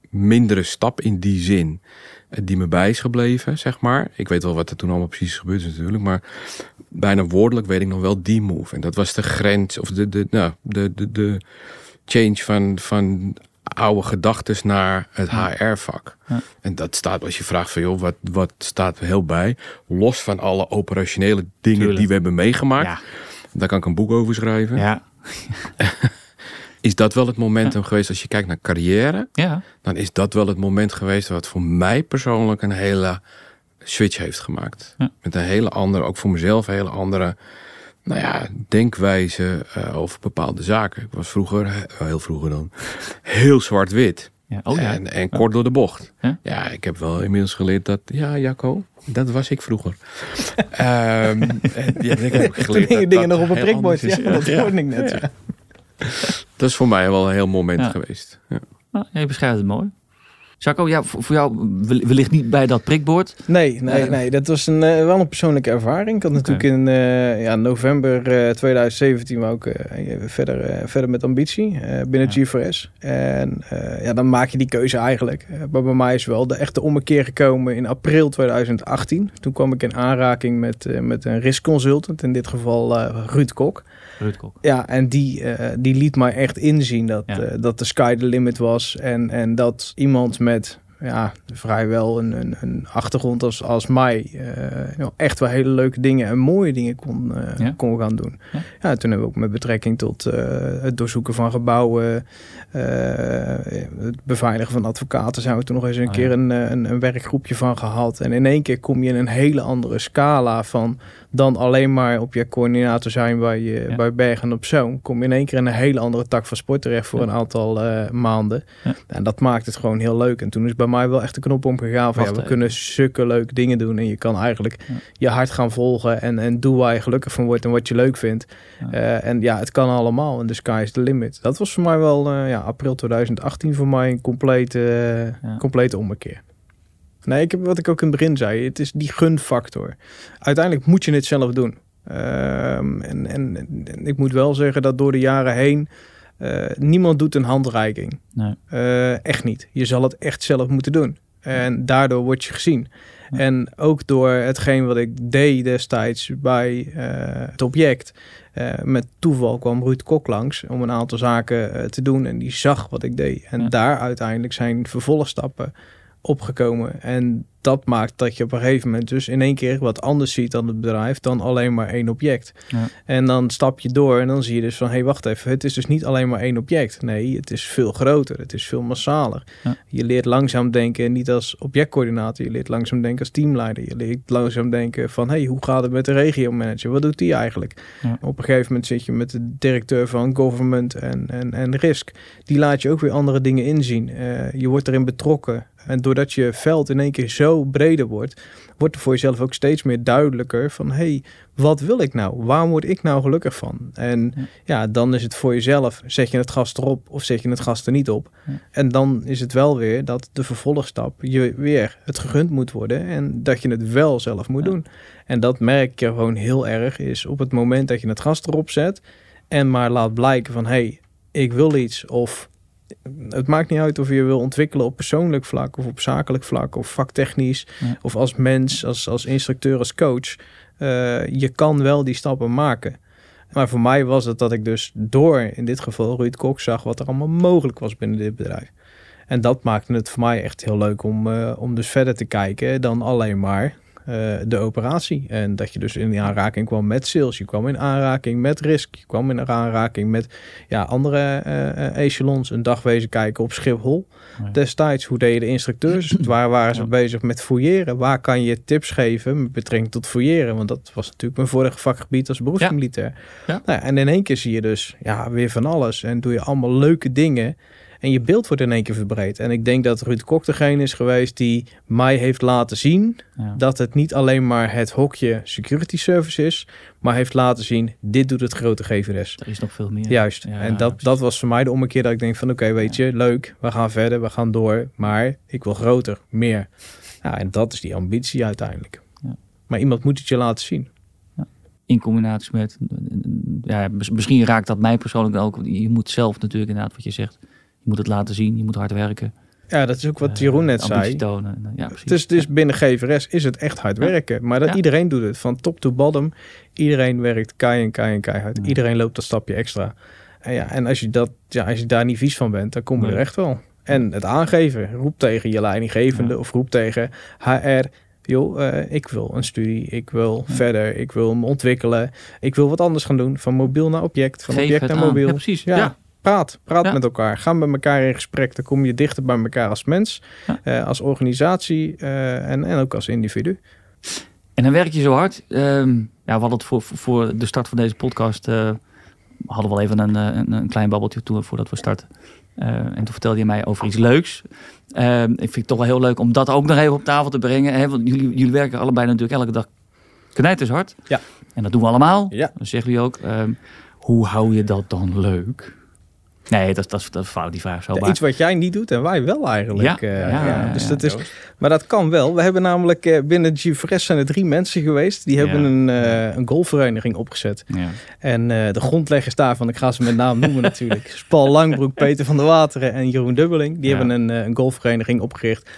mindere stap in die zin die me bij is gebleven, zeg maar. Ik weet wel wat er toen allemaal precies gebeurd is natuurlijk, maar bijna woordelijk weet ik nog wel die move. En dat was de grens, of de, de, nou, de, de, de change van, van oude gedachten naar het HR-vak. Ja. En dat staat, als je vraagt van, joh, wat, wat staat er heel bij? Los van alle operationele dingen die we hebben meegemaakt. Ja. Daar kan ik een boek over schrijven. Ja. is dat wel het momentum geweest als je kijkt naar carrière. Ja. Dan is dat wel het moment geweest wat voor mij persoonlijk een hele switch heeft gemaakt. Met een hele andere, ook voor mezelf, een hele andere nou ja, denkwijze uh, over bepaalde zaken. Ik was vroeger, heel vroeger dan, heel zwart-wit. Ja, oh ja. En, en kort door de bocht. Ja? ja? ik heb wel inmiddels geleerd dat, ja, Jacco, dat was ik vroeger. um,
ja, ik heb geleerd Toen dingen nog op een prikbord. Ja, dat hoorde ik net.
Dat is voor mij wel een heel moment geweest. Ja.
Nou, je beschrijft het mooi. Jacco, ja, voor jou wellicht niet bij dat prikbord?
Nee, nee, uh, nee. Dat was een, uh, wel een persoonlijke ervaring. Ik had natuurlijk in uh, ja, november 2017 ook verder, verder met ambitie binnen ja. G4S. En ja, dan maak je die keuze eigenlijk. maar bij mij is wel de echte ommekeer gekomen in april 2018. Toen kwam ik in aanraking met, met een risk consultant, in dit geval Ruud Kok. Ja, en die, die liet mij echt inzien dat, ja. dat de sky the limit was. En, en dat iemand met ja, vrijwel een, een, een achtergrond als, als mij uh, echt wel hele leuke dingen en mooie dingen kon, uh, kon gaan doen. Ja? ja? toen hebben we ook met betrekking tot uh, het doorzoeken van gebouwen, het beveiligen van advocaten, zijn we toen nog eens een oh, keer een, een, een, werkgroepje van gehad. En in één keer kom je in een hele andere scala van dan alleen maar op je coördinator zijn bij, je, bij Bergen op Zoom. Kom je in één keer in een hele andere tak van sport terecht voor een aantal maanden. En dat maakt het gewoon heel leuk. En toen is bij mij wel echt de knop omgegaan van ja, we kunnen zulke leuke dingen doen. En je kan eigenlijk je hart gaan volgen en, en doe waar je gelukkig van wordt en wat je leuk vindt. Uh, en ja, het kan allemaal en de sky is the limit. Dat was voor mij wel uh, ja, april 2018 voor mij een complete, uh, complete ommekeer. Nee, ik heb wat ik ook in het begin zei. Het is die gunfactor. Uiteindelijk moet je het zelf doen. En, en, en, ik moet wel zeggen dat door de jaren heen uh, niemand doet een handreiking. Nee. Uh, echt niet. Je zal het echt zelf moeten doen. En daardoor word je gezien. Ja. En ook door hetgeen wat ik deed destijds bij uh, het object. met toeval kwam Ruud Kok langs om een aantal zaken te doen. En die zag wat ik deed. En ja. daar uiteindelijk zijn vervolgstappen opgekomen. En dat maakt dat je op een gegeven moment dus in één keer wat anders ziet dan het bedrijf dan alleen maar één object. Ja. En dan stap je door en dan zie je dus van hé hey, wacht even, het is dus niet alleen maar één object. Nee, het is veel groter, het is veel massaler. Ja. Je leert langzaam denken niet als objectcoördinator, je leert langzaam denken als teamleider. Je leert langzaam denken van hé, hey, hoe gaat het met de regiomanager? Wat doet die eigenlijk? Ja. Op een gegeven moment zit je met de directeur van government en, en, en risk. Die laat je ook weer andere dingen inzien. Uh, je wordt erin betrokken. En doordat je veld in één keer zo breder wordt, wordt er voor jezelf ook steeds meer duidelijker van hey, wat wil ik nou? Waar word ik nou gelukkig van? En ja. dan is het voor jezelf, zet je het gas erop of zet je het gas er niet op? En dan is het wel weer dat de vervolgstap je weer het gegund moet worden en dat je het wel zelf moet doen. En dat merk je gewoon heel erg is op het moment dat je het gas erop zet en maar laat blijken van hey, ik wil iets of het maakt niet uit of je wil ontwikkelen op persoonlijk vlak of op zakelijk vlak of vaktechnisch of als mens, als, als instructeur, als coach. Uh, je kan wel die stappen maken. Maar voor mij was het dat ik dus door in dit geval Ruud Kok zag wat er allemaal mogelijk was binnen dit bedrijf. En dat maakte het voor mij echt heel leuk om, uh, om dus verder te kijken dan alleen maar uh, de operatie. En dat je dus in aanraking kwam met sales. Je kwam in aanraking met risk. Je kwam in aanraking met ja, andere uh, echelons. Een dag wezen kijken op Schiphol. Destijds, hoe deden de instructeurs? Waar waren ze bezig met fouilleren? Waar kan je tips geven met betrekking tot fouilleren? Want dat was natuurlijk mijn vorige vakgebied als beroepsmilitair. Ja. Nou, en in één keer zie je dus ja, weer van alles. En doe je allemaal leuke dingen en je beeld wordt in één keer verbreed. En ik denk dat Ruud Kok degene is geweest die mij heeft laten zien dat het niet alleen maar het hokje security service is, maar heeft laten zien, dit doet het grote GVS.
Er is nog veel meer.
Juist. en dat, dat was voor mij de ommekeer dat ik denk van oké, weet je, leuk, we gaan verder, we gaan door, maar ik wil groter, meer. Ja, en dat is die ambitie uiteindelijk. Maar iemand moet het je laten zien
in combinatie met, ja, misschien raakt dat mij persoonlijk ook. Je moet zelf natuurlijk inderdaad wat je zegt, moet het laten zien, je moet hard werken.
Ja, dat is ook wat Jeroen net zei. Tonen. Ja, precies. Dus, dus binnen GVRS is het echt hard werken. Maar dat iedereen doet het, van top to bottom. Iedereen werkt kei en kei en keihard. Iedereen loopt dat stapje extra. En, ja, en als, je dat, ja, als je daar niet vies van bent, dan kom je er echt wel. En het aangeven, roep tegen je leidinggevende of roep tegen HR joh, uh, ik wil een studie, ik wil verder, ik wil me ontwikkelen, ik wil wat anders gaan doen, van mobiel naar object, van object naar mobiel.
Ja, precies. ja.
Praat, praat met elkaar. Ga met elkaar in gesprek. Dan kom je dichter bij elkaar als mens, uh, als organisatie uh, en, en ook als individu.
En dan werk je zo hard. Uh, ja, we hadden het voor, voor de start van deze podcast. Uh, hadden we al even een, een, een, klein babbeltje toe voordat we starten. en toen vertelde je mij over iets leuks. Ehm, ik vind het toch wel heel leuk om dat ook nog even op tafel te brengen. Hè? Want jullie, jullie werken allebei natuurlijk elke dag knijters hard.
Ja.
En dat doen we allemaal. Ja. Dan zeggen jullie ook. Ehm, hoe hou je dat dan leuk? Nee, dat, dat, dat fout die vraag zo.
Ja, iets wat jij niet doet en wij wel eigenlijk. Ja, uh, ja, dus dat is, maar dat kan wel. We hebben namelijk uh, binnen GFRS zijn er drie mensen geweest. Die hebben een, uh, een golfvereniging opgezet. En de grondleggers daarvan, ik ga ze met naam noemen natuurlijk. Paul Langbroek, Peter van der Wateren en Jeroen Dubbeling. Die hebben een, een golfvereniging opgericht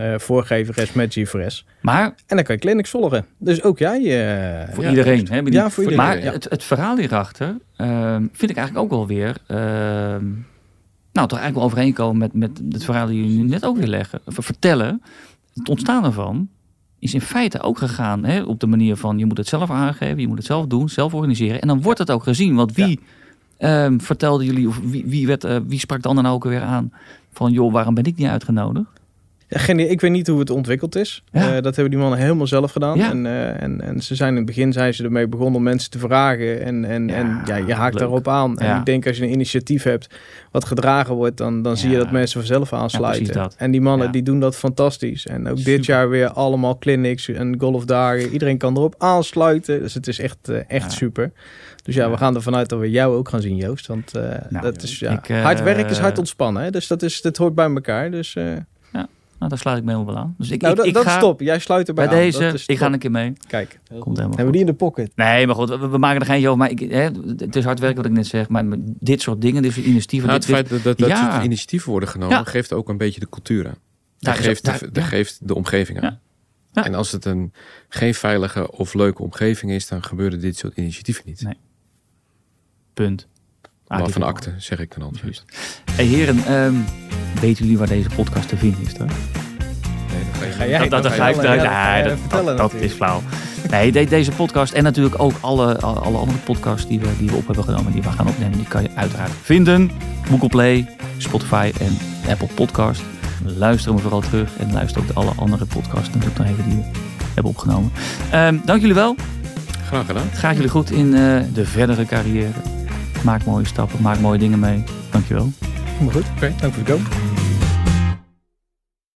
uh, voorgever met GFRS.
Maar,
en dan kan je clinics volgen. Dus ook jij.
Uh, voor iedereen. Hè, ja, voor iedereen. Maar het, het verhaal hierachter uh, vind ik eigenlijk ook wel weer... Ehm, nou, toch eigenlijk wel overeenkomen met, met het verhaal die jullie net ook weer leggen. Vertellen. Het ontstaan ervan is in feite ook gegaan hè, op de manier van... je moet het zelf aangeven, je moet het zelf doen, zelf organiseren. En dan wordt het ook gezien. Want wie... Um, vertelde jullie, of wie, wie, werd, uh, wie sprak dan dan ook weer aan van, joh, waarom ben ik niet uitgenodigd?
Ja, geen, ik weet niet hoe het ontwikkeld is. Uh, dat hebben die mannen helemaal zelf gedaan. En, uh, en, en ze zijn in het begin zijn ze ermee begonnen om mensen te vragen. En, en, ja, en ja, je haakt daarop aan. En ik denk als je een initiatief hebt wat gedragen wordt, dan, dan zie je dat mensen vanzelf aansluiten. en die mannen die doen dat fantastisch. En ook dit jaar weer allemaal clinics en golfdagen. Iedereen kan erop aansluiten. Dus het is echt, uh, echt super. Dus ja, we gaan ervan uit dat we jou ook gaan zien, Joost. Want nou, dat is ja, ik, hard werken is hard ontspannen. Hè? Dus dat, is, dat hoort bij elkaar. Dus
nou, daar sluit ik me helemaal wel aan. Dus ik,
nou,
ik,
dat, dat
ga,
stop. Jij sluit erbij
bij deze. ik ga een keer mee.
Kijk,
komt helemaal.
Hebben we die in de pocket?
Nee, maar goed, we, maken er geen over. Maar ik, hè, het is hard werken wat ik net zeg. Maar dit soort dingen, dit soort initiatieven.
Nou, het feit dat, dat, dat soort initiatieven worden genomen, geeft ook een beetje de cultuur aan. Dat, geeft, de, dat geeft de omgeving aan. En als het een geen veilige of leuke omgeving is, dan gebeuren dit soort initiatieven niet. Nee.
Punt.
Ah, van akte, zeg ik dan altijd.
Hey heren, um, weten jullie waar deze podcast te vinden is? Toch?
Nee, ga jij
dat, dat, ga ik vertellen. Dat, is flauw. Nee, deze podcast en natuurlijk ook alle, alle andere podcasts die we, die we op hebben genomen, die we gaan opnemen, die kan je uiteraard vinden. Google Play, Spotify en Apple Podcast. Luister me vooral terug en luister ook de alle andere podcasts natuurlijk nog even die we hebben opgenomen. Um, dank jullie wel.
Graag gedaan.
Graag jullie goed in uh, de verdere carrière. Maak mooie stappen, maak mooie dingen mee. Dankjewel.
Helemaal goed. Oké, dank voor het komen.